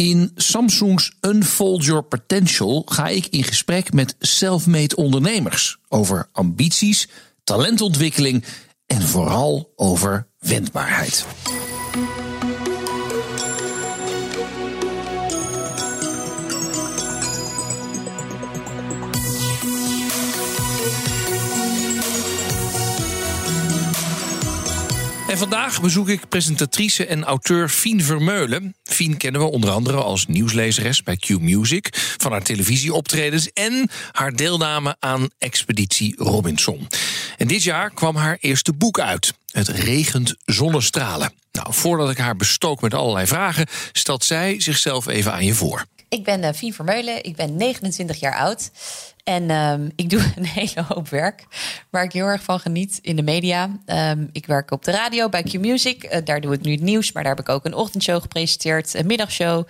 In Samsung's Unfold Your Potential ga ik in gesprek met self-made ondernemers over ambities, talentontwikkeling en vooral over wendbaarheid. Vandaag bezoek ik presentatrice en auteur Fien Vermeulen. Fien kennen we onder andere als nieuwslezeres bij Q Music, van haar televisieoptredens en haar deelname aan Expeditie Robinson. En dit jaar kwam haar eerste boek uit. Het regent zonnestralen. Nou, voordat ik haar bestook met allerlei vragen, stelt zij zichzelf even aan je voor. Ik ben uh, Fien Vermeulen, ik ben 29 jaar oud. En um, ik doe een hele hoop werk waar ik heel erg van geniet in de media. Um, ik werk op de radio bij Q Music. Uh, daar doe ik nu het nieuws, maar daar heb ik ook een ochtendshow gepresenteerd, een middagshow.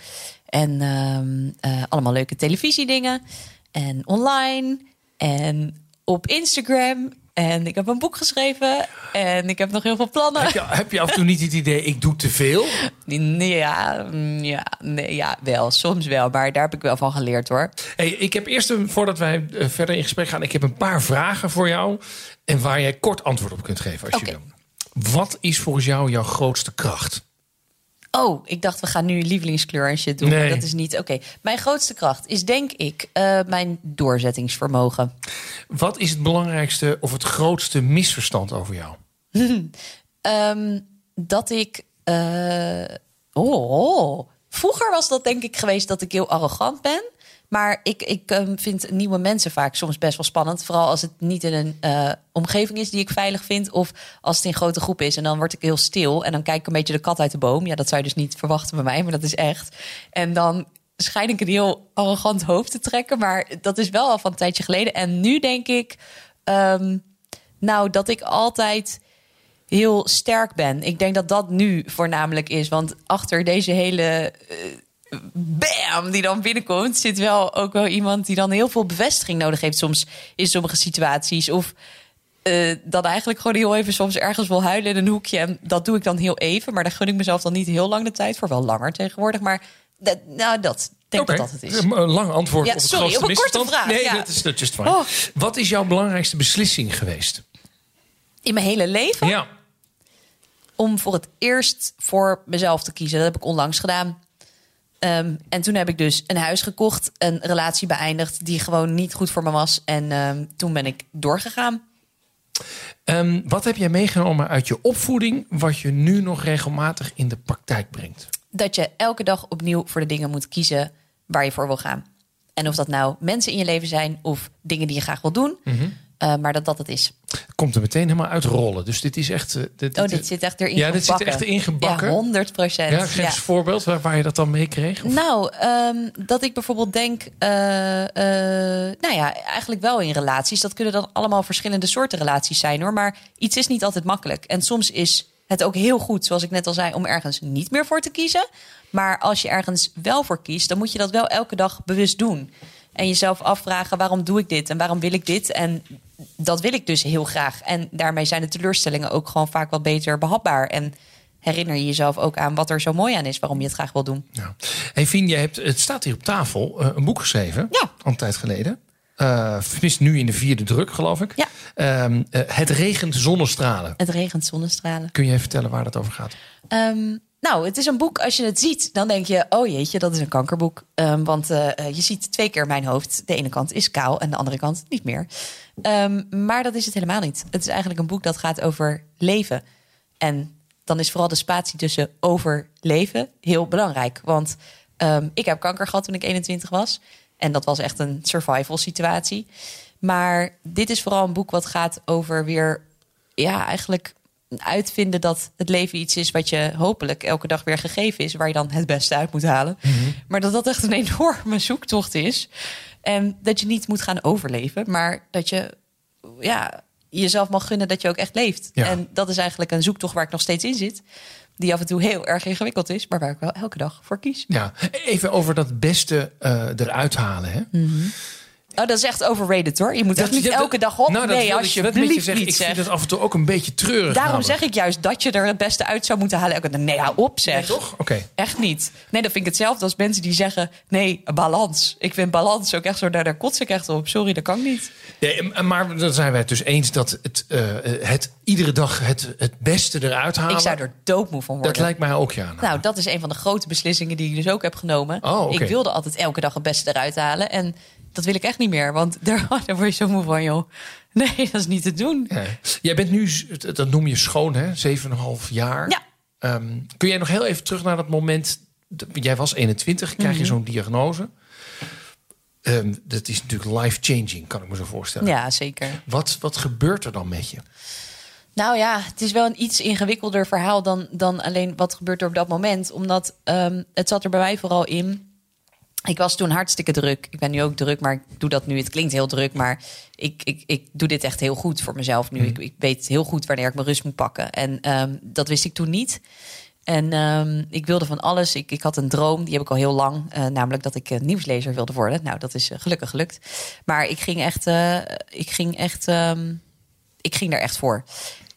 En um, uh, allemaal leuke televisiedingen. En online. En op Instagram. En ik heb een boek geschreven. En ik heb nog heel veel plannen. Heb je, heb je af en toe niet het idee, ik doe te veel? Nee, ja, ja, nee, ja, wel. Soms wel. Maar daar heb ik wel van geleerd hoor. Hey, ik heb eerst, een, voordat wij uh, verder in gesprek gaan... ik heb een paar vragen voor jou. En waar jij kort antwoord op kunt geven als okay. je wil. Wat is volgens jou jouw grootste kracht? Oh, ik dacht we gaan nu lievelingskleur en shit doen. Nee. Dat is niet. Oké, okay. mijn grootste kracht is denk ik uh, mijn doorzettingsvermogen. Wat is het belangrijkste of het grootste misverstand over jou? um, dat ik. Uh, oh, vroeger was dat denk ik geweest dat ik heel arrogant ben. Maar ik, ik um, vind nieuwe mensen vaak soms best wel spannend. Vooral als het niet in een uh, omgeving is die ik veilig vind. Of als het in grote groep is. En dan word ik heel stil. En dan kijk ik een beetje de kat uit de boom. Ja, dat zou je dus niet verwachten bij mij. Maar dat is echt. En dan schijn ik een heel arrogant hoofd te trekken. Maar dat is wel al van een tijdje geleden. En nu denk ik. Um, nou, dat ik altijd heel sterk ben. Ik denk dat dat nu voornamelijk is. Want achter deze hele. Bam, die dan binnenkomt, zit wel ook wel iemand die dan heel veel bevestiging nodig heeft soms in sommige situaties. Of uh, dan eigenlijk gewoon heel even soms ergens wil huilen in een hoekje. En dat doe ik dan heel even. Maar daar gun ik mezelf dan niet heel lang de tijd voor. Wel langer tegenwoordig. Maar dat, nou, dat denk okay. dat dat het is. Een lang antwoord ja, op het sorry, op een korte vraag. Nee, ja. dat is dat just fine. Oh. Wat is jouw belangrijkste beslissing geweest? In mijn hele leven? Ja. Om voor het eerst voor mezelf te kiezen. Dat heb ik onlangs gedaan. Um, en toen heb ik dus een huis gekocht, een relatie beëindigd die gewoon niet goed voor me was. En um, toen ben ik doorgegaan. Um, wat heb jij meegenomen uit je opvoeding, wat je nu nog regelmatig in de praktijk brengt? Dat je elke dag opnieuw voor de dingen moet kiezen waar je voor wil gaan. En of dat nou mensen in je leven zijn of dingen die je graag wil doen. Mm -hmm. Uh, maar dat dat het is. Komt er meteen helemaal uitrollen. Dus dit is echt. Uh, dit, oh, dit zit echt erin ja, gebakken. dit zit echt erin gebakken. Ja, 100 procent. Ja, geef eens een voorbeeld waar, waar je dat dan mee kreeg. Of? Nou, um, dat ik bijvoorbeeld denk. Uh, nou ja, eigenlijk wel in relaties. Dat kunnen dan allemaal verschillende soorten relaties zijn hoor. Maar iets is niet altijd makkelijk. En soms is het ook heel goed, zoals ik net al zei, om ergens niet meer voor te kiezen. Maar als je ergens wel voor kiest, dan moet je dat wel elke dag bewust doen. En jezelf afvragen: waarom doe ik dit en waarom wil ik dit? En dat wil ik dus heel graag. En daarmee zijn de teleurstellingen ook gewoon vaak wat beter behapbaar. En herinner je jezelf ook aan wat er zo mooi aan is, waarom je het graag wil doen. Ja. Hey Fien, hebt, het staat hier op tafel, uh, een boek geschreven, ja. al een tijd geleden. Uh, nu in de vierde druk, geloof ik. Ja. Um, uh, het regent zonnestralen. Het regent zonnestralen. Kun je even vertellen waar dat over gaat? Um, nou, het is een boek, als je het ziet, dan denk je... oh jeetje, dat is een kankerboek. Um, want uh, je ziet twee keer mijn hoofd. De ene kant is kaal en de andere kant niet meer. Um, maar dat is het helemaal niet. Het is eigenlijk een boek dat gaat over leven. En dan is vooral de spatie tussen overleven heel belangrijk. Want um, ik heb kanker gehad toen ik 21 was. En dat was echt een survival situatie. Maar dit is vooral een boek wat gaat over weer... ja, eigenlijk uitvinden dat het leven iets is wat je hopelijk elke dag weer gegeven is, waar je dan het beste uit moet halen. Mm -hmm. Maar dat dat echt een enorme zoektocht is. En dat je niet moet gaan overleven, maar dat je ja, jezelf mag gunnen dat je ook echt leeft. Ja. En dat is eigenlijk een zoektocht waar ik nog steeds in zit. Die af en toe heel erg ingewikkeld is, maar waar ik wel elke dag voor kies. Ja, even over dat beste uh, eruit halen. Hè? Mm -hmm. Oh, dat is echt overrated hoor. Je moet Dat- niet dat- elke dag op. Nou, dat nee, ik met je zeggen. niet Ik vind het af en toe ook een beetje treurig. Daarom namelijk. zeg ik juist dat je er het beste uit zou moeten halen. Elke dag. Nee, hou op zeg. Nee, toch? Oké. Echt niet. Nee, dat vind ik hetzelfde als mensen die zeggen... nee, balans. Ik vind balans ook echt zo... daar, daar kots ik echt op. Sorry, dat kan niet. Nee, maar dan zijn wij het dus eens dat het, eh, het iedere dag het, het beste eruit halen. Ik zou er doodmoe van worden. Dat lijkt mij ook, ja. Nou, dat is een van de grote beslissingen die ik dus ook heb genomen. Oh. Ik wilde altijd elke dag het beste eruit halen. En dat wil ik echt niet meer. Want daar, daar word je zo moe van, joh. Nee, dat is niet te doen. Jij bent nu, dat noem je schoon, hè? 7,5 jaar. Ja. Ehm, kun jij nog heel even terug naar dat moment? Jij was 21, krijg Mhm. je zo'n diagnose. Ehm, dat is natuurlijk life-changing, kan ik me zo voorstellen. Ja, zeker. Wat, wat gebeurt er dan met je? Nou ja, het is wel een iets ingewikkelder verhaal dan, dan alleen wat gebeurt er op dat moment. Omdat ehm, het zat er bij mij vooral in. Ik was toen hartstikke druk. Ik ben nu ook druk, maar ik doe dat nu. Het klinkt heel druk, maar ik, ik, ik doe dit echt heel goed voor mezelf nu. Ik, ik weet heel goed wanneer ik mijn rust moet pakken. En ehm, dat wist ik toen niet. En ehm, ik wilde van alles. Ik, ik had een droom, die heb ik al heel lang. eh, namelijk dat ik eh, nieuwslezer wilde worden. Nou, dat is eh, gelukkig gelukt. Maar ik ging echt, ik ging echt, ehm, ik ging daar echt voor.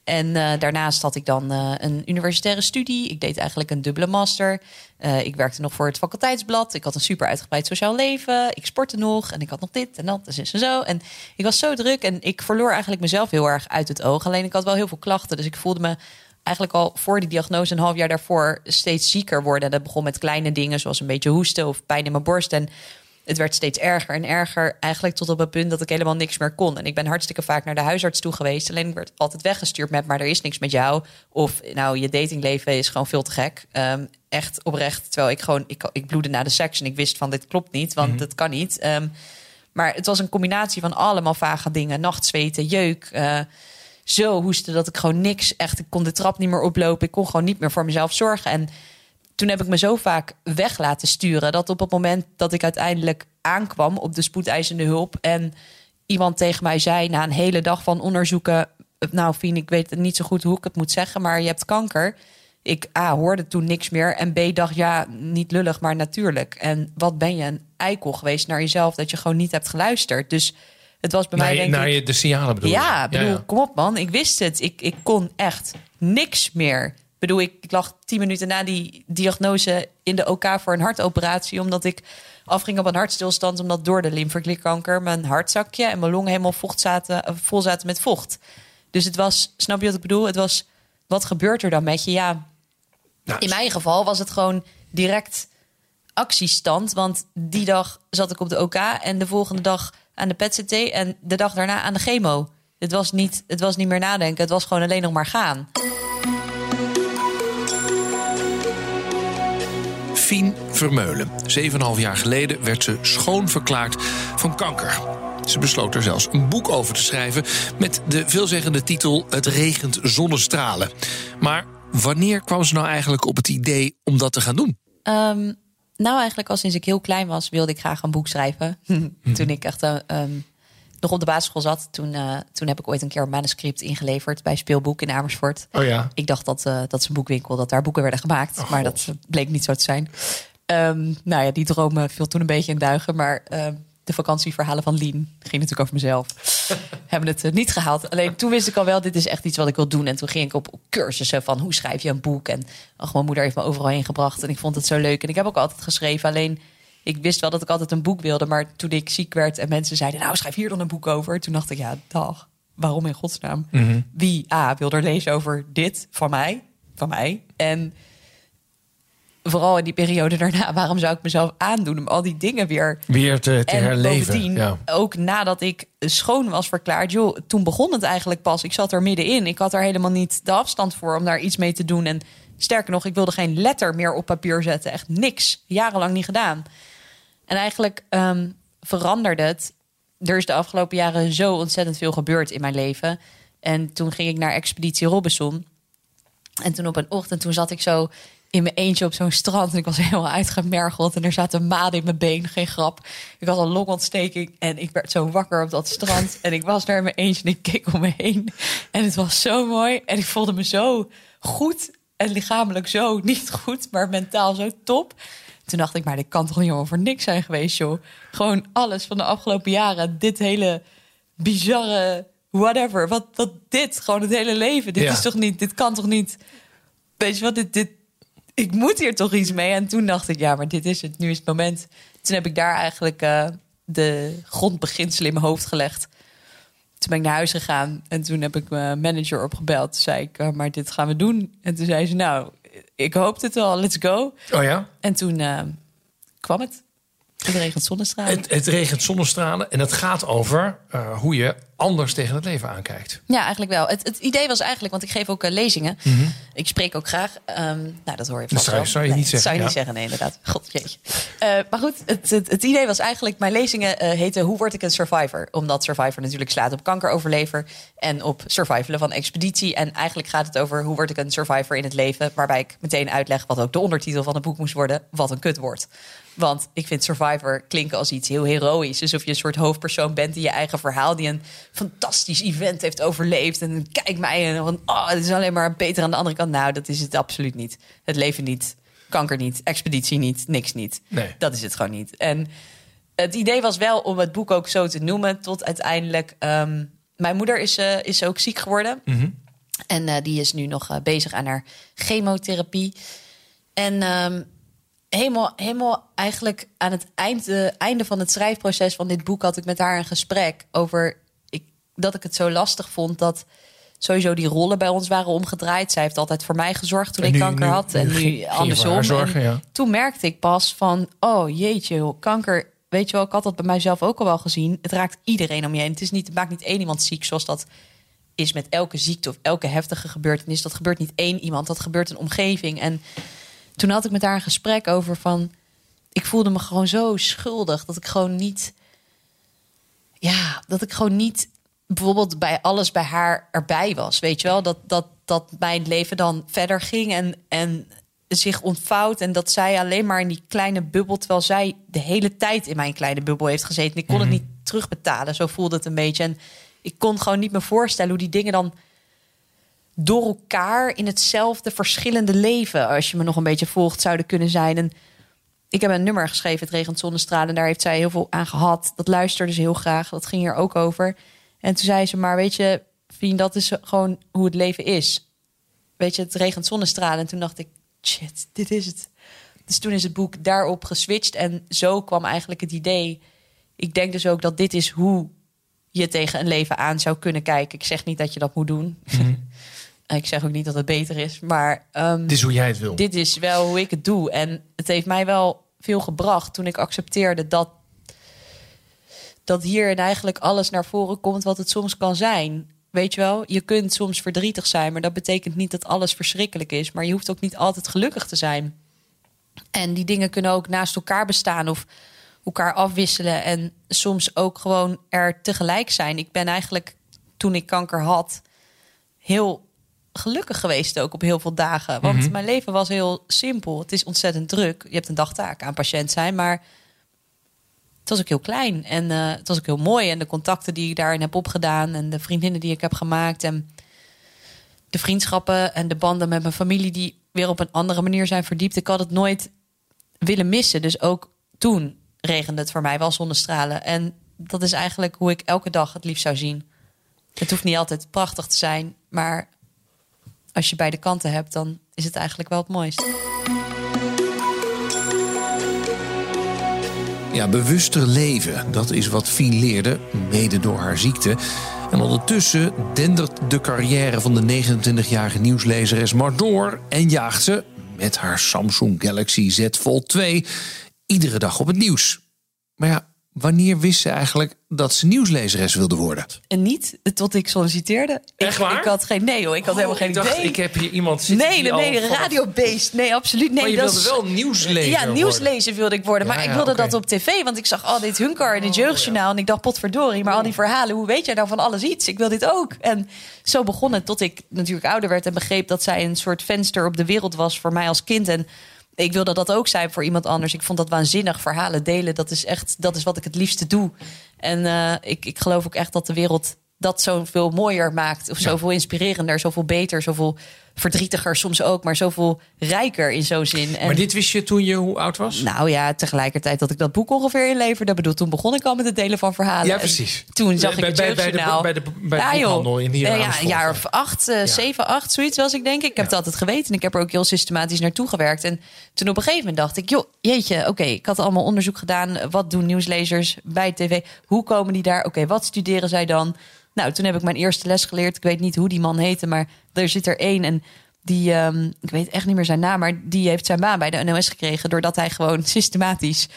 En eh, daarnaast had ik dan eh, een universitaire studie. Ik deed eigenlijk een dubbele master. Eh, ik werkte nog voor het faculteitsblad. Ik had een super uitgebreid sociaal leven. Ik sportte nog en ik had nog dit en dat en en zo. En ik was zo druk en ik verloor eigenlijk mezelf heel erg uit het oog. Alleen ik had wel heel veel klachten. Dus ik voelde me eigenlijk al voor die diagnose, een half jaar daarvoor, steeds zieker worden. Dat begon met kleine dingen, zoals een beetje hoesten of pijn in mijn borst. En het werd steeds erger en erger. Eigenlijk tot op het punt dat ik helemaal niks meer kon. En ik ben hartstikke vaak naar de huisarts toe geweest. Alleen ik werd altijd weggestuurd met, maar er is niks met jou. Of nou, je datingleven is gewoon veel te gek. Ehm, echt oprecht. Terwijl ik gewoon, ik, ik bloedde na de seks en ik wist van dit klopt niet, want het kan niet. Ehm, maar het was een combinatie van allemaal vage dingen. Nachtzweten, jeuk, eh, zo hoesten dat ik gewoon niks... Echt, ik kon de trap niet meer oplopen. Ik kon gewoon niet meer voor mezelf zorgen. En toen heb ik me zo vaak weg laten sturen... dat op het moment dat ik uiteindelijk aankwam op de spoedeisende hulp... en iemand tegen mij zei na een hele dag van onderzoeken... nou, Fien, ik weet niet zo goed hoe ik het moet zeggen... maar je hebt kanker. Ik A, hoorde toen niks meer. En B, dacht ja, niet lullig, maar natuurlijk. En wat ben je een eikel geweest naar jezelf... dat je gewoon niet hebt geluisterd. Dus het was bij Naar, mij je, denk naar ik... je de signalen bedoel? Ja, bedoel, ja. kom op man. Ik wist het. Ik, ik kon echt niks meer. Bedoel, ik, ik lag tien minuten na die diagnose in de OK voor een hartoperatie. Omdat ik afging op een hartstilstand. Omdat door de lymfeklierkanker mijn hartzakje en mijn longen helemaal vocht zaten, eh, vol zaten met vocht. Dus het was, snap je wat ik bedoel? Het was, wat gebeurt er dan met je? Ja, Nou, in mijn geval was het gewoon direct actiestand. Want die dag zat ik op de OK en de volgende dag aan de PET-CT en de dag daarna aan de chemo. Het was, niet, het was niet meer nadenken, het was gewoon alleen nog maar gaan. Fien Vermeulen. 7,5 jaar geleden werd ze schoon verklaard van kanker. Ze besloot er zelfs een boek over te schrijven met de veelzeggende titel Het regent zonnestralen. Maar wanneer kwam ze nou eigenlijk op het idee om dat te gaan doen? Ehm, nou, eigenlijk al sinds ik heel klein was, wilde ik graag een boek schrijven. toen ik echt ehm, nog op de basisschool zat, toen, eh, toen heb ik ooit een keer een manuscript ingeleverd bij Speelboek in Amersfoort. Oh ja. Ik dacht dat, eh dat zijn boekwinkel, dat daar boeken werden gemaakt. maar dat eh, bleek niet zo te zijn. Ehm, nou ja, die droom viel toen een beetje in duigen. Maar ehm, de vakantieverhalen van Lien, ging natuurlijk over mezelf, hebben het niet gehaald. Alleen toen wist ik al wel, dit is echt iets wat ik wil doen. En toen ging ik op cursussen van hoe schrijf je een boek. En ach, mijn moeder heeft me overal heen gebracht. En ik vond het zo leuk. En ik heb ook altijd geschreven. Alleen ik wist wel dat ik altijd een boek wilde. Maar toen ik ziek werd en mensen zeiden, nou schrijf hier dan een boek over. Toen dacht ik, ja, dag. Waarom in godsnaam? Wie A wil er lezen over dit van mij? Van mij. En vooral in die periode daarna, waarom zou ik mezelf aandoen om al die dingen weer Weer te, te en herleven. bovendien, Ja. ook nadat ik schoon was verklaard, joh, toen begon het eigenlijk pas. Ik zat er middenin. Ik had er helemaal niet de afstand voor om daar iets mee te doen. En sterker nog, ik wilde geen letter meer op papier zetten. Echt niks. Jarenlang niet gedaan. En eigenlijk ehm, veranderde het. Er is de afgelopen jaren zo ontzettend veel gebeurd in mijn leven. En toen ging ik naar Expeditie Robinson. En toen op een ochtend, toen zat ik zo in mijn eentje op zo'n strand. En ik was helemaal uitgemergeld. En er zaten maden in mijn been, geen grap. Ik had een longontsteking en ik werd zo wakker op dat strand. En ik was daar in mijn eentje en ik keek om me heen. En het was zo mooi. En ik voelde me zo goed. En lichamelijk zo niet goed, maar mentaal zo top. Toen dacht ik, maar dit kan toch niet allemaal voor niks zijn geweest, joh. Gewoon alles van de afgelopen jaren. Dit hele bizarre whatever. Wat, wat dit, gewoon het hele leven. Dit Ja. is toch niet, dit kan toch niet... Weet je wat, dit, dit, ik moet hier toch iets mee. En toen dacht ik, ja, maar dit is het. Nu is het moment. Toen heb ik daar eigenlijk eh, de grondbeginselen in mijn hoofd gelegd. Toen ben ik naar huis gegaan en toen heb ik mijn manager opgebeld. Toen zei ik, eh, maar dit gaan we doen. En toen zei ze, nou, ik hoopte het al, let's go. Oh ja? En toen eh, kwam het. Het regent zonnestralen. Het, het regent zonnestralen en het gaat over eh, hoe je anders tegen het leven aankijkt. Ja, eigenlijk wel. Het, het idee was eigenlijk, want ik geef ook eh, lezingen. Ik spreek ook graag. Ehm, nou, dat hoor je vast zou- wel. zou je Nee, niet dat zeggen, Zou je ja. niet zeggen, nee, inderdaad. God, jeetje. Eh, maar goed, het, het, idee was eigenlijk... Mijn lezingen heten Hoe word ik een survivor? Omdat survivor natuurlijk slaat op kankeroverlever... en op survivalen van expeditie. En eigenlijk gaat het over hoe word ik een survivor in het leven... waarbij ik meteen uitleg wat ook de ondertitel van het boek moest worden... wat een kutwoord. Want ik vind survivor klinken als iets heel heroïs. Alsof je een soort hoofdpersoon bent die je eigen verhaal... die een fantastisch event heeft overleefd. En kijk mij en van, oh, het is alleen maar beter aan de andere kant. Nou, dat is het absoluut niet. Het leven niet, kanker niet, expeditie niet, niks niet. Nee. Dat is het gewoon niet. En het idee was wel om het boek ook zo te noemen... tot uiteindelijk... ehm, mijn moeder is, eh, is ook ziek geworden. En eh, die is nu nog eh, bezig aan haar chemotherapie. En ehm, helemaal, helemaal eigenlijk aan het einde, einde van het schrijfproces van dit boek had ik met haar een gesprek over ik, dat ik het zo lastig vond dat sowieso die rollen bij ons waren omgedraaid. Zij heeft altijd voor mij gezorgd toen En ik kanker nu- had en nu andersom. zorgen, ja. Toen merkte ik pas van, oh jeetje, kanker. Weet je wel, ik had dat bij mijzelf ook al wel gezien. Het raakt iedereen om je heen. Het, is niet, het maakt niet één iemand ziek zoals dat is met elke ziekte of elke heftige gebeurtenis. Dat gebeurt niet één iemand, dat gebeurt een omgeving. En toen had ik met haar een gesprek over van... Ik voelde me gewoon zo schuldig dat ik gewoon niet... Ja, dat ik gewoon niet bijvoorbeeld bij alles bij haar erbij was. Weet je wel, dat, dat, dat mijn leven dan verder ging en, en zich ontvouwt. En dat zij alleen maar in die kleine bubbel... terwijl zij de hele tijd in mijn kleine bubbel heeft gezeten. Ik kon het niet terugbetalen, zo voelde het een beetje. En ik kon gewoon niet me voorstellen hoe die dingen dan door elkaar in hetzelfde verschillende leven, als je me nog een beetje volgt, zouden kunnen zijn. En ik heb een nummer geschreven, Het regent zonnestralen. En daar heeft zij heel veel aan gehad. Dat luisterde ze heel graag. Dat ging hier ook over. En toen zei ze, maar weet je, vriend, dat is gewoon hoe het leven is. Weet je, het regent zonnestralen. En toen dacht ik, shit, dit is het. Dus toen is het boek daarop geswitcht. En zo kwam eigenlijk het idee. Ik denk dus ook dat dit is hoe je tegen een leven aan zou kunnen kijken. Ik zeg niet dat je dat moet doen. ik zeg ook niet dat het beter is. Maar ehm, Dit is hoe jij het wil. dit is wel hoe ik het doe. En het heeft mij wel veel gebracht toen ik accepteerde dat, dat hierin eigenlijk alles naar voren komt wat het soms kan zijn. Weet je wel, je kunt soms verdrietig zijn, maar dat betekent niet dat alles verschrikkelijk is. Maar je hoeft ook niet altijd gelukkig te zijn. En die dingen kunnen ook naast elkaar bestaan of elkaar afwisselen en soms ook gewoon er tegelijk zijn. Ik ben eigenlijk toen ik kanker had heel gelukkig geweest ook op heel veel dagen. Want mijn leven was heel simpel. Het is ontzettend druk. Je hebt een dagtaak aan patiënt zijn, maar het was ook heel klein en eh, het was ook heel mooi. En de contacten die ik daarin heb opgedaan en de vriendinnen die ik heb gemaakt en de vriendschappen en de banden met mijn familie die weer op een andere manier zijn verdiept. Ik had het nooit willen missen. Dus ook toen regende het voor mij wel zonnestralen. En dat is eigenlijk hoe ik elke dag het liefst zou zien. Het hoeft niet altijd prachtig te zijn, maar als je beide kanten hebt, dan is het eigenlijk wel het mooist. Ja, bewuster leven, dat is wat Fien leerde, mede door haar ziekte. En ondertussen dendert de carrière van de 29-jarige nieuwslezeres maar door... en jaagt ze met haar Samsung Galaxy Z Fold 2 iedere dag op het nieuws. Maar ja, wanneer wist ze eigenlijk dat ze nieuwslezeres wilde worden? En niet tot ik solliciteerde. Echt ik, waar? Ik had geen nee hoor, ik had helemaal geen ik dacht, idee. ik heb hier iemand zitten nee, die nee, nee, radiobeest. Nee, absoluut. Nee, Maar je dat wilde is- wel nieuwslezer Ja, worden. nieuwslezer wilde ik worden. Maar Ja, ik wilde dat op tv. Want ik zag al dit Hunkar in het jeugdjournaal. En ik dacht, potverdorie. Maar al die verhalen, hoe weet jij nou van alles iets? Ik wil dit ook. En zo begon het tot ik natuurlijk ouder werd. En begreep dat zij een soort venster op de wereld was voor mij als kind. En ik wilde dat ook zijn voor iemand anders. Ik vond dat waanzinnig. Verhalen delen, dat is echt dat is wat ik het liefste doe. En eh, ik, ik geloof ook echt dat de wereld dat zoveel mooier maakt. Of zoveel inspirerender, zoveel beter, zoveel verdrietiger soms ook, maar zoveel rijker in zo'n zin. En, Maar dit wist je toen je hoe oud was? nou ja, tegelijkertijd dat ik dat boek ongeveer inleverde. Bedoel, toen begon ik al met het delen van verhalen. Ja, En precies. Toen zag Bij- ik het bij- bij de- bij de- bij de Ja, boekhandel in hier Eh, aan Ja, een jaar of acht, eh, zeven, acht, zoiets was ik denk ik. Ik heb het altijd geweten en ik heb er ook heel systematisch naartoe gewerkt. En toen op een gegeven moment dacht ik, joh, jeetje, oké, ik had allemaal onderzoek gedaan. Wat doen nieuwslezers bij tv? Hoe komen die daar? Oké, wat studeren zij dan? Nou, toen heb ik mijn eerste les geleerd. Ik weet niet hoe die man heette, maar er zit er één en die, ehm, ik weet echt niet meer zijn naam, maar die heeft zijn baan bij de NOS gekregen doordat hij gewoon systematisch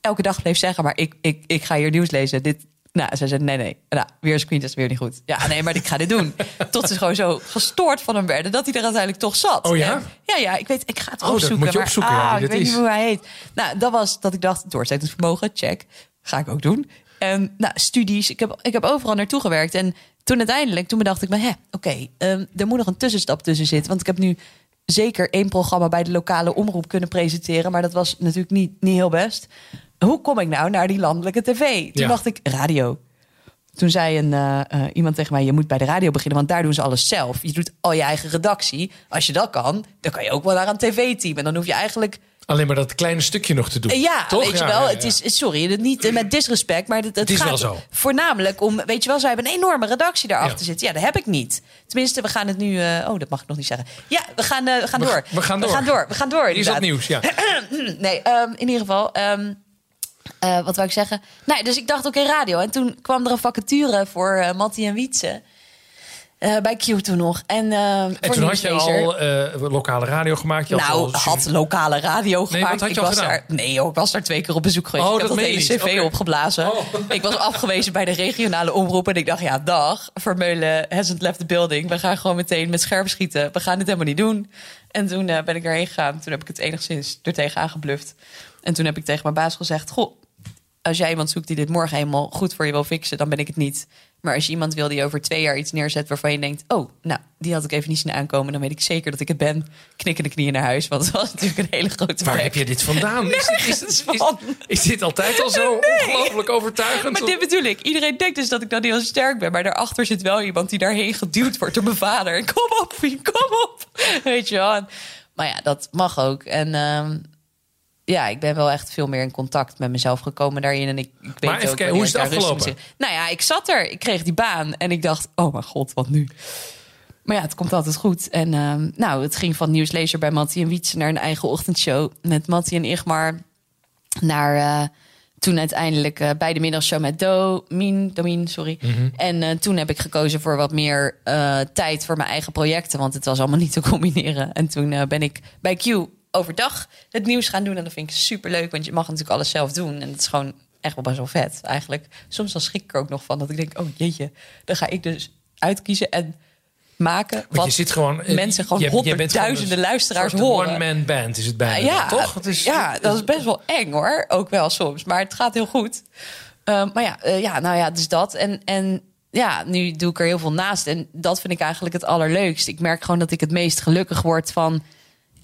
elke dag bleef zeggen, maar ik, ik, ik ga hier nieuws lezen. Dit, nou, ze zei nee, nee. Nou, weer screen test, weer niet goed. Ja, nee, maar ik ga dit doen. Tot ze gewoon zo gestoord van hem werden dat hij er uiteindelijk toch zat. Oh ja? En- ja, ja, ik weet, ik ga het Oh, dat opzoeken. moet je maar, opzoeken, ja, ah, ik dat weet is. niet hoe hij heet. Nou, dat was dat ik dacht, doorzettingsvermogen, check. Ga ik ook doen. En nou, studies, ik heb, ik heb overal naartoe gewerkt. En toen uiteindelijk, toen bedacht ik me, hè, oké, ehm, er moet nog een tussenstap tussen zitten. Want ik heb nu zeker één programma bij de lokale omroep kunnen presenteren. Maar dat was natuurlijk niet, niet heel best. Hoe kom ik nou naar die landelijke tv? Toen Ja. dacht ik, radio. Toen zei een, eh, eh, iemand tegen mij: Je moet bij de radio beginnen, want daar doen ze alles zelf. Je doet al je eigen redactie. Als je dat kan, dan kan je ook wel naar een tv-team. En dan hoef je eigenlijk. Alleen maar dat kleine stukje nog te doen. Ja, Toch? weet je wel. ja, ja. Het is, sorry, het niet eh, met disrespect, maar het, het, is gaat wel zo. voornamelijk om. Weet je wel, zij hebben een enorme redactie daarachter zitten. Ja, dat heb ik niet. Tenminste, we gaan het nu. eh, oh, dat mag ik nog niet zeggen. Ja, we gaan, eh, we gaan We- door. we gaan door. We gaan door. We gaan door. Hier is dat nieuws, ja. Nee, ehm, in ieder geval. ehm, eh, wat wou ik zeggen? Nee, dus ik dacht, oké, radio. En toen kwam er een vacature voor Mattie en Wietse. Eh, bij Q toen nog. En, eh, En voor toen had je al eh, lokale radio gemaakt. Je had Nou, al- had lokale radio gemaakt. wat had je ik al was gedaan? daar, nee, joh, ik was daar twee keer op bezoek geweest. Oh, ik heb dat hele cv opgeblazen. Oh. Ik was afgewezen bij de regionale omroep. En ik dacht, ja, dag. Vermeulen hasn't left the building. We gaan gewoon meteen met scherp schieten. We gaan dit helemaal niet doen. En toen ben ik erheen gegaan. Toen heb ik het enigszins er aangebluft. En toen heb ik tegen mijn baas gezegd... Goh, als jij iemand zoekt die dit morgen helemaal goed voor je wil fixen, dan ben ik het niet. Maar als je iemand wil die over twee jaar iets neerzet waarvan je denkt: Oh, nou, die had ik even niet zien aankomen, dan weet ik zeker dat ik het ben. Knikkende knieën naar huis, want het was natuurlijk een hele grote Waar plek. heb je dit vandaan? Is, dit- is, dit altijd al zo ongelooflijk overtuigend? Maar dit bedoel ik. Iedereen denkt dus dat ik dan heel sterk ben. Maar daarachter zit wel iemand die daarheen geduwd wordt door mijn vader. Kom op, vriend, kom op. Weet je wel. Maar ja, dat mag ook. En ehm, ja, ik ben wel echt veel meer in contact met mezelf gekomen daarin. En ik, ik weet Maar even ook kijken, hoe is het afgelopen? Nou ja, ik zat er. Ik kreeg die baan. En ik dacht, oh mijn god, wat nu? Maar ja, het komt altijd goed. En ehm, nou, het ging van nieuwslezer bij Mattie en Wietse naar een eigen ochtendshow met Mattie en Igmar. Naar eh, toen uiteindelijk eh, bij de middagshow met Do, Mien, Domien, sorry. En eh, toen heb ik gekozen voor wat meer tijd voor mijn eigen projecten, want het was allemaal niet te combineren. En toen ben ik bij Q overdag het nieuws gaan doen. En dat vind ik super leuk, want je mag natuurlijk alles zelf doen. En het is gewoon echt wel best wel vet eigenlijk. Soms dan schrik ik er ook nog van dat ik denk, oh jeetje, dan ga ik dus uitkiezen en maken Want wat je zit gewoon... eh, mensen gewoon je- honderdduizenden luisteraars soort horen. one-man band is het bijna. Ja, toch? Het is, ja, dat is best wel eng hoor. Ook wel soms. Maar het gaat heel goed. Ehm, maar ja, eh, ja, nou ja, dus dat. En, en ja, nu doe ik er heel veel naast. En dat vind ik eigenlijk het allerleukst. Ik merk gewoon dat ik het meest gelukkig word van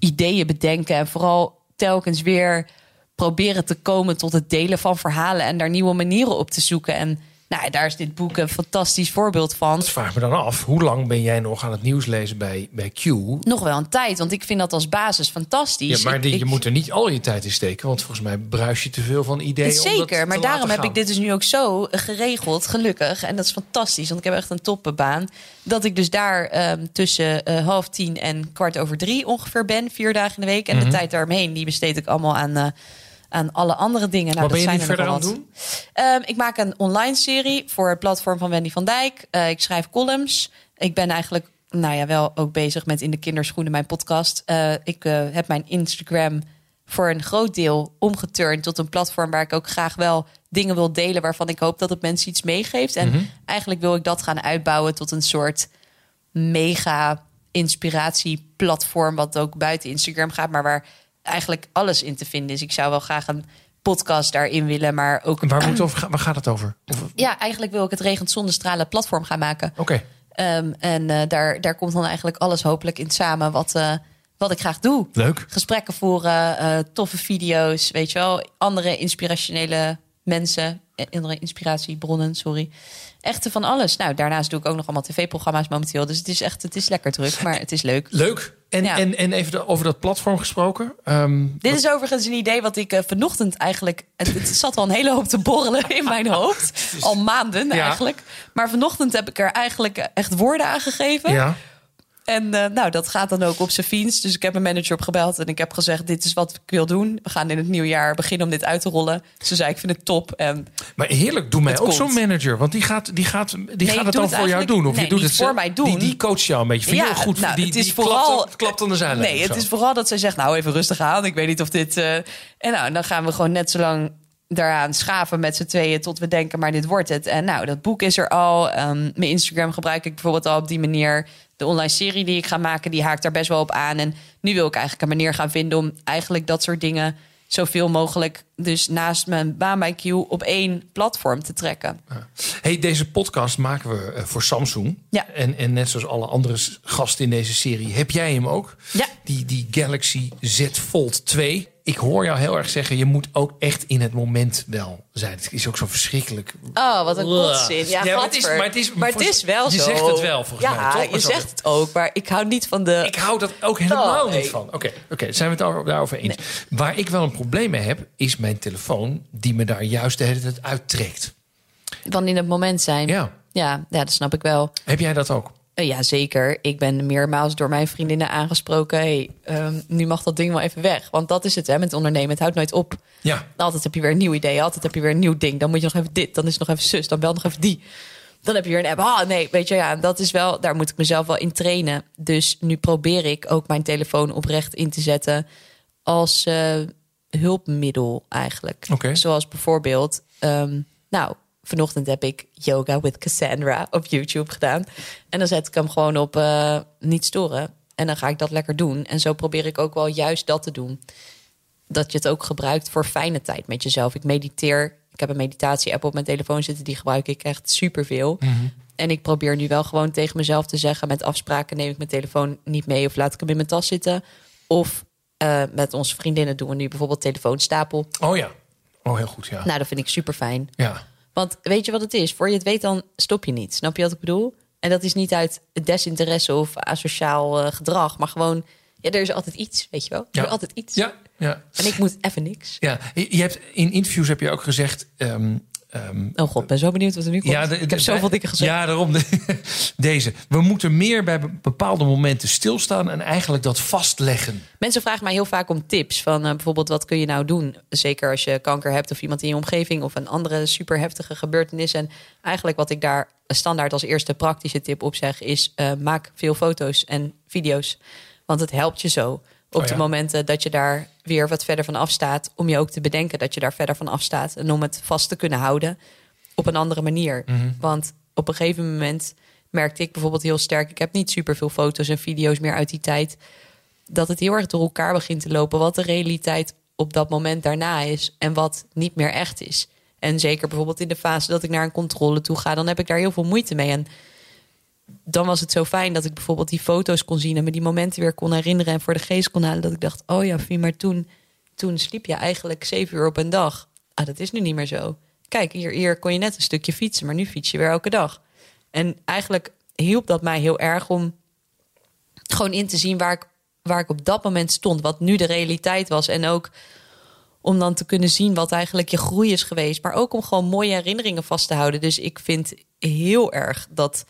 ideeën bedenken. En vooral telkens weer proberen te komen tot het delen van verhalen. En daar nieuwe manieren op te zoeken. En nou, daar is dit boek een fantastisch voorbeeld van. Ik vraag me dan af, hoe lang ben jij nog aan het nieuws lezen bij, bij Q? Nog wel een tijd, want ik vind dat als basis fantastisch. Ja, maar Ik- die- je moet er niet al je tijd in steken, want volgens mij bruis je te veel van ideeën. om dat Zeker, maar daarom heb ik dit dus nu ook zo geregeld, gelukkig. En dat is fantastisch, want ik heb echt een toppenbaan. Dat ik dus daar ehm, tussen eh, half tien en kwart over drie ongeveer ben, vier dagen in de week. En Mhm. de tijd daaromheen, die besteed ik allemaal aan, eh, aan alle andere dingen. Nou, Wat ben je dat zijn er verder aan doen? Ehm, ik maak een online serie voor het platform van Wendy van Dijk. Eh, ik schrijf columns. Ik ben eigenlijk, nou ja, wel ook bezig met In de Kinderschoenen, mijn podcast. Eh, ik eh, heb mijn Instagram voor een groot deel omgeturnd tot een platform waar ik ook graag wel dingen wil delen waarvan ik hoop dat het mensen iets meegeeft. En eigenlijk wil ik dat gaan uitbouwen tot een soort mega inspiratieplatform wat ook buiten Instagram gaat, maar waar eigenlijk alles in te vinden is. Ik zou wel graag een podcast daarin willen, maar ook En Waar, moet het over, gaan? waar gaat het over? Of- Oké. ja, eigenlijk wil ik het regent zonder stralen platform gaan maken. Ehm, en eh, daar, daar komt dan eigenlijk alles hopelijk in samen wat, eh, wat ik graag doe. leuk. Gesprekken voeren, eh, toffe video's, weet je wel. Andere inspirationele mensen andere inspiratiebronnen, sorry. Echt van alles. Nou, daarnaast doe ik ook nog allemaal tv-programma's momenteel. Dus het is echt, het is lekker druk, maar het is leuk. Leuk. En, Ja. en, en even de- over dat platform gesproken. Ehm, Dit is overigens een idee wat ik eh, vanochtend eigenlijk... Het, het zat al een hele hoop te borrelen in mijn hoofd. Al maanden Ja. eigenlijk. Maar vanochtend heb ik er eigenlijk echt woorden aan gegeven. ja. En eh, nou, dat gaat dan ook op zijn fiets. Dus ik heb mijn manager opgebeld en ik heb gezegd... dit is wat ik wil doen. We gaan in het nieuwjaar beginnen om dit uit te rollen. Ze zei, ik vind het top. En Maar heerlijk, doe mij ook zo'n manager. Want die gaat, die gaat, die Nee, gaat het dan het voor jou doen. Of nee, je doet het voor mij doen. Die, die coacht jou een beetje. Vind goed. nou, die, het is die vooral... klapt, klapt aan de zijlijn. Nee, het is vooral dat zij zegt, nou even rustig aan. Ik weet niet of dit... eh, En nou, dan gaan we gewoon net zo lang daaraan schaven met z'n tweeën... tot we denken, maar dit wordt het. En nou, dat boek is er al. Ehm, mijn Instagram gebruik ik bijvoorbeeld al op die manier. De online serie die ik ga maken, die haakt daar best wel op aan. En nu wil ik eigenlijk een manier gaan vinden... om eigenlijk dat soort dingen zoveel mogelijk... dus naast mijn baan bij Q op één platform te trekken. Hey, deze podcast maken we eh, voor Samsung. Ja. En, en net zoals alle andere gasten in deze serie, heb jij hem ook? Ja. Die, die Galaxy Z Fold 2. Ik hoor jou heel erg zeggen, je moet ook echt in het moment wel zijn. Het is ook zo verschrikkelijk. Oh, wat een Ugh. kotzin. Ja, Ja, maar het is- maar het is- maar het is wel je zo. zegt het wel, volgens ja, mij, toch? je zegt het ook, maar ik hou niet van de... Ik hou dat ook helemaal Oh, nee. niet van. Oké, oké, zijn we het daar- daarover eens? Waar ik wel een probleem mee heb, is mijn telefoon die me daar juist de hele tijd uittrekt. Van in het moment zijn. Ja. Ja, ja dat snap ik wel. Heb jij dat ook? Eh, ja, zeker. Ik ben meermaals door mijn vriendinnen aangesproken. Hey, ehm, nu mag dat ding wel even weg. Want dat is het, hè, met ondernemen. Het houdt nooit op. Ja. Altijd heb je weer een nieuw idee. Altijd heb je weer een nieuw ding. Dan moet je nog even dit. Dan is het nog even zus. Dan bel nog even die. Dan heb je weer een app. Ah, nee, weet je, ja, dat is wel. Daar moet ik mezelf wel in trainen. Dus nu probeer ik ook mijn telefoon oprecht in te zetten als eh, hulpmiddel eigenlijk. Oké. Zoals bijvoorbeeld, ehm, nou, vanochtend heb ik yoga with Cassandra op YouTube gedaan. En dan zet ik hem gewoon op eh, niet storen. En dan ga ik dat lekker doen. En zo probeer ik ook wel juist dat te doen dat je het ook gebruikt voor fijne tijd met jezelf. Ik mediteer. Ik heb een meditatie-app op mijn telefoon zitten. Die gebruik ik echt superveel. En ik probeer nu wel gewoon tegen mezelf te zeggen... met afspraken neem ik mijn telefoon niet mee... of laat ik hem in mijn tas zitten. Of eh, met onze vriendinnen doen we nu bijvoorbeeld telefoonstapel. Oh ja. Oh, heel goed, ja. Nou, dat vind ik super fijn. Ja. Want weet je wat het is? Voor je het weet, dan stop je niet. Snap je wat ik bedoel? En dat is niet uit desinteresse of asociaal eh, gedrag... maar gewoon, ja, er is altijd iets, weet je wel? Er Ja. is altijd iets. Ja, ja. En ik moet even niks. ja. Je je hebt, in interviews heb je ook gezegd... ehm, ehm, Oh god, ben zo benieuwd wat er nu komt. Ja, de- ik heb zoveel dingen gezegd. Ja, daarom. de- deze. We moeten meer bij be- bepaalde momenten stilstaan en eigenlijk dat vastleggen. Mensen vragen mij heel vaak om tips. Van eh, bijvoorbeeld, wat kun je nou doen? Zeker als je kanker hebt of iemand in je omgeving... of een andere super heftige gebeurtenis. En eigenlijk wat ik daar standaard als eerste praktische tip op zeg... is eh, maak veel foto's en video's. Want het helpt je zo op Oh ja. de momenten dat je daar weer wat verder van afstaat... om je ook te bedenken dat je daar verder van afstaat... en om het vast te kunnen houden op een andere manier. Mhm. Want op een gegeven moment merkte ik bijvoorbeeld heel sterk... ik heb niet super veel foto's en video's meer uit die tijd dat het heel erg door elkaar begint te lopen. Wat de realiteit op dat moment daarna is en wat niet meer echt is. En zeker bijvoorbeeld in de fase dat ik naar een controle toe ga, dan heb ik daar heel veel moeite mee. En dan was het zo fijn dat ik bijvoorbeeld die foto's kon zien en me die momenten weer kon herinneren en voor de geest kon halen. Dat ik dacht: oh ja, Fie, maar toen, toen sliep je eigenlijk zeven uur op een dag. Ah, dat is nu niet meer zo. Kijk, hier, hier kon je net een stukje fietsen, maar nu fiets je weer elke dag. En eigenlijk hielp dat mij heel erg om gewoon in te zien waar ik, waar ik op dat moment stond. Wat nu de realiteit was. En ook om dan te kunnen zien wat eigenlijk je groei is geweest. Maar ook om gewoon mooie herinneringen vast te houden. Dus ik vind heel erg dat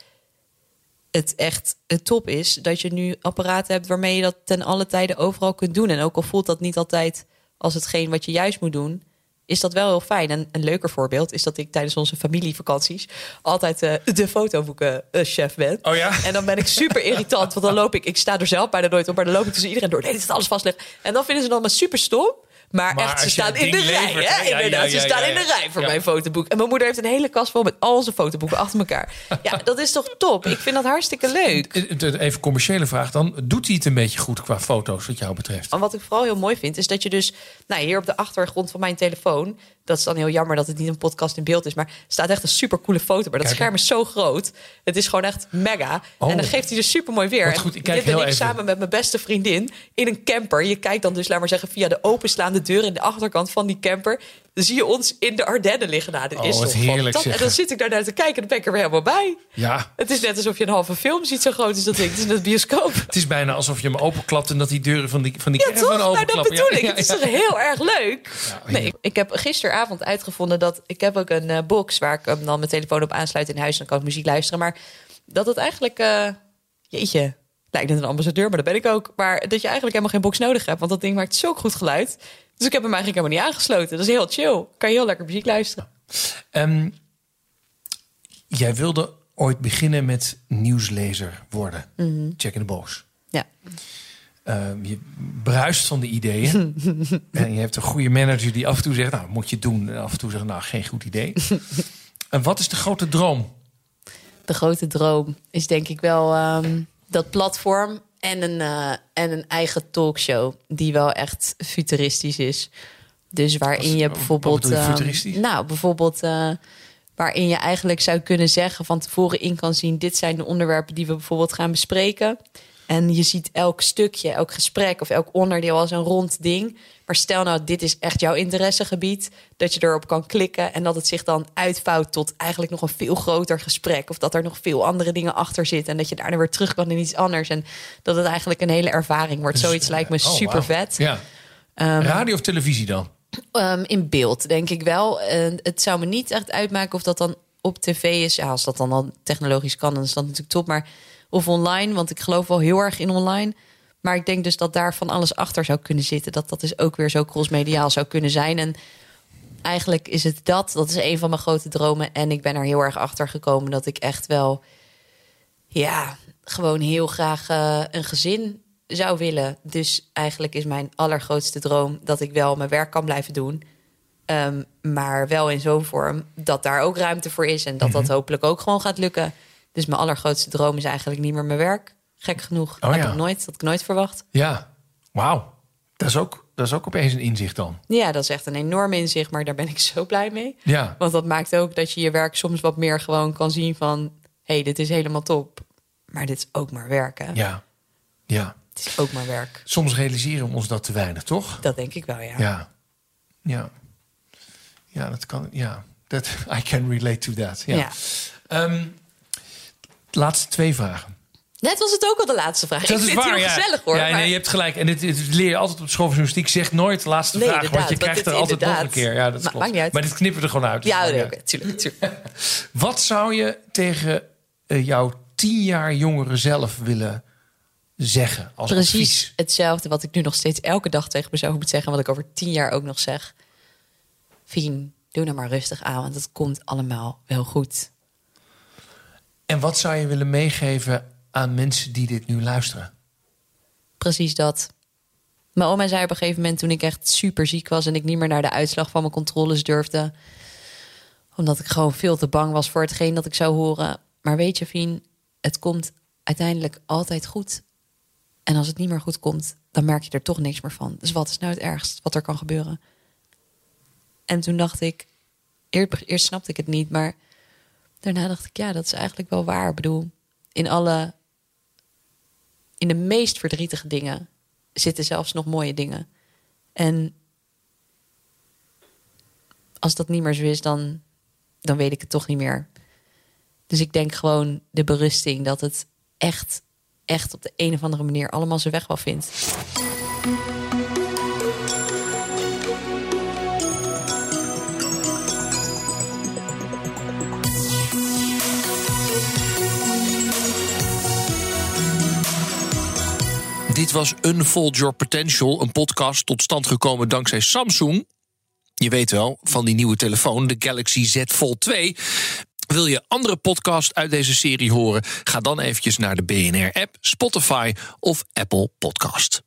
het echt het top is dat je nu apparaten hebt waarmee je dat ten alle tijden overal kunt doen. En ook al voelt dat niet altijd als hetgeen wat je juist moet doen, is dat wel heel fijn. En een leuker voorbeeld is dat ik tijdens onze familievakanties altijd eh, de fotoboeken eh, ben. Oh ja? En dan ben ik super irritant, want dan loop ik, ik sta er zelf bijna nooit op, maar dan loop ik tussen iedereen door. Nee, dit is alles vastleggen. En dan vinden ze dan maar super stom. Maar, Maar echt, ze staan in de rij. levert, hè? Ja, Inderdaad, ja, ze staan in de rij voor mijn fotoboek. En mijn moeder heeft een hele kast vol met al onze fotoboeken achter elkaar. Ja, dat is toch top? Ik vind dat hartstikke leuk. Eh, eh, Even commerciële vraag dan. Doet hij het een beetje goed qua foto's wat jou betreft? En wat ik vooral heel mooi vind, is dat je dus... Nou, hier op de achtergrond van mijn telefoon... dat is dan heel jammer dat het niet een podcast in beeld is... maar staat echt een super coole foto. Maar dat Kijk. scherm is zo groot. Het is gewoon echt mega. Oh. En dan geeft hij dus super mooi weer. En goed, ik kijk dit ben ik even. samen met mijn beste vriendin in een camper. Je kijkt dan dus, laat maar zeggen, via de openslaande deur... in de achterkant van die camper... Dan zie je ons in de Ardennen liggen. Nou, dit Oh, is toch heerlijk. En dan zit ik daar naar te kijken en dan ben ik er weer helemaal bij. Ja, Het is net alsof je een halve film ziet, zo groot is dat ding. Het is net bioscoop. het is bijna alsof je hem openklapt en dat die deuren van die, van die Ja, toch? Nou, dat bedoel Ja, ik. ja, Het is toch heel erg leuk? Nee, ik- ik heb gisteravond uitgevonden dat... Ik heb ook een eh, box waar ik hem dan mijn telefoon op aansluit in huis... en dan kan ik muziek luisteren. Maar dat het eigenlijk... eh, jeetje, lijkt net een ambassadeur, maar dat ben ik ook. Maar dat je eigenlijk helemaal geen box nodig hebt. Want dat ding maakt zo goed geluid. Dus ik heb hem eigenlijk helemaal niet aangesloten. Dat is heel chill. Kan je heel lekker muziek luisteren. Ehm, jij wilde ooit beginnen met nieuwslezer worden. Mhm. Check in the box. Ja. Ehm, je bruist van de ideeën. en je hebt een goede manager die af en toe zegt, nou, moet je doen. En af en toe zegt, nou, geen goed idee. en wat is de grote droom? de grote droom is denk ik wel ehm, dat platform en een, eh, en een eigen talkshow die wel echt futuristisch is. Dus waarin je bijvoorbeeld. je futuristisch? nou, bijvoorbeeld. eh, waarin je eigenlijk zou kunnen zeggen van tevoren in kan zien: dit zijn de onderwerpen die we bijvoorbeeld gaan bespreken. En je ziet elk stukje, elk gesprek of elk onderdeel als een rond ding. Maar stel nou, dit is echt jouw interessegebied. Dat je erop kan klikken en dat het zich dan uitvouwt tot eigenlijk nog een veel groter gesprek. Of dat er nog veel andere dingen achter zitten. En dat je daarna weer terug kan in iets anders. En dat het eigenlijk een hele ervaring wordt. Dus, Zoiets lijkt me oh, super vet. Ja. Radio of televisie dan? Ehm, in beeld, denk ik wel. Het zou me niet echt uitmaken of dat dan op tv is. Ja, als dat dan al technologisch kan, dan is dat natuurlijk top. Maar of online, want ik geloof wel heel erg in online. Maar ik denk dus dat daar van alles achter zou kunnen zitten. Dat dat dus ook weer zo crossmediaal zou kunnen zijn. En eigenlijk is het dat. Dat is een van mijn grote dromen. En ik ben er heel erg achter gekomen dat ik echt wel... Ja, gewoon heel graag eh, een gezin zou willen. Dus eigenlijk is mijn allergrootste droom dat ik wel mijn werk kan blijven doen. Ehm, maar wel in zo'n vorm dat daar ook ruimte voor is. En dat dat hopelijk ook gewoon gaat lukken. Dus mijn allergrootste droom is eigenlijk niet meer mijn werk. Gek genoeg. Oh ja. ik nooit, had ik nooit verwacht. Ja. Wauw. Dat is, ook, dat is ook opeens een inzicht dan. Ja, dat is echt een enorm inzicht. Maar daar ben ik zo blij mee. Ja. Want dat maakt ook dat je je werk soms wat meer gewoon kan zien van... hé, hey, dit is helemaal top. Maar dit is ook maar werken. Ja. Ja. Het is ook maar werk. Soms realiseren we ons dat te weinig, toch? Dat denk ik wel, ja. Ja. Ja. Ja, dat kan. Ja. Dat, I can relate to that. Ja. Ja. Ehm, laatste twee vragen. Net was het ook al de laatste vraag. Dat ik is vind waar, het heel ja. gezellig hoor. Ja, maar- nee, je hebt gelijk. En dit, dit leer je altijd op school van journalistiek. Zeg nooit de laatste Nee, vraag, want je krijgt er altijd nog een keer. Ja, dat Ma- klopt. maakt. Maar dit knippen we er gewoon uit. Ja, nee, tuurlijk, tuurlijk. Wat zou je tegen eh, jouw tien jaar jongere zelf willen zeggen als Precies advies? hetzelfde wat ik nu nog steeds elke dag tegen mezelf moet zeggen. Wat ik over tien jaar ook nog zeg. Fien, doe nou maar rustig aan, want het komt allemaal wel goed. En wat zou je willen meegeven aan mensen die dit nu luisteren? Precies dat. Mijn oma zei op een gegeven moment toen ik echt super ziek was... en ik niet meer naar de uitslag van mijn controles durfde. Omdat ik gewoon veel te bang was voor hetgeen dat ik zou horen. Maar weet je, Fien, het komt uiteindelijk altijd goed. En als het niet meer goed komt, dan merk je er toch niks meer van. Dus wat is nou het ergst wat er kan gebeuren? En toen dacht ik... Eerst, eerst snapte ik het niet, maar daarna dacht ik... ja, dat is eigenlijk wel waar. Ik bedoel, in alle in de meest verdrietige dingen zitten zelfs nog mooie dingen. En als dat niet meer zo is, dan, dan weet ik het toch niet meer. Dus ik denk gewoon de berusting dat het echt, echt op de een of andere manier allemaal zijn weg wel vindt. Dit was Unfold Your Potential, een podcast tot stand gekomen dankzij Samsung. Je weet wel, van die nieuwe telefoon, de Galaxy Z Fold 2. Wil je andere podcasts uit deze serie horen? Ga dan eventjes naar de BNR-app, Spotify of Apple Podcast.